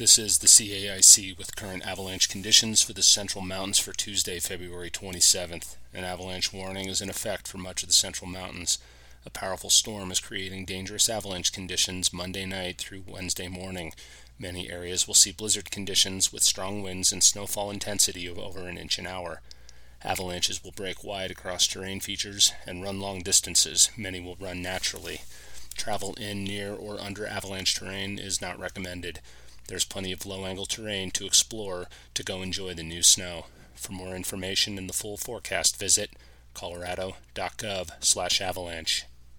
This is the CAIC with current avalanche conditions for the Central Mountains for Tuesday, February 27th. An avalanche warning is in effect for much of the Central Mountains. A powerful storm is creating dangerous avalanche conditions Monday night through Wednesday morning. Many areas will see blizzard conditions with strong winds and snowfall intensity of over an inch an hour. Avalanches will break wide across terrain features and run long distances. Many will run naturally. Travel in, near, or under avalanche terrain is not recommended. There's plenty of low angle terrain to explore to go enjoy the new snow. For more information and the full forecast, visit colorado.gov/avalanche.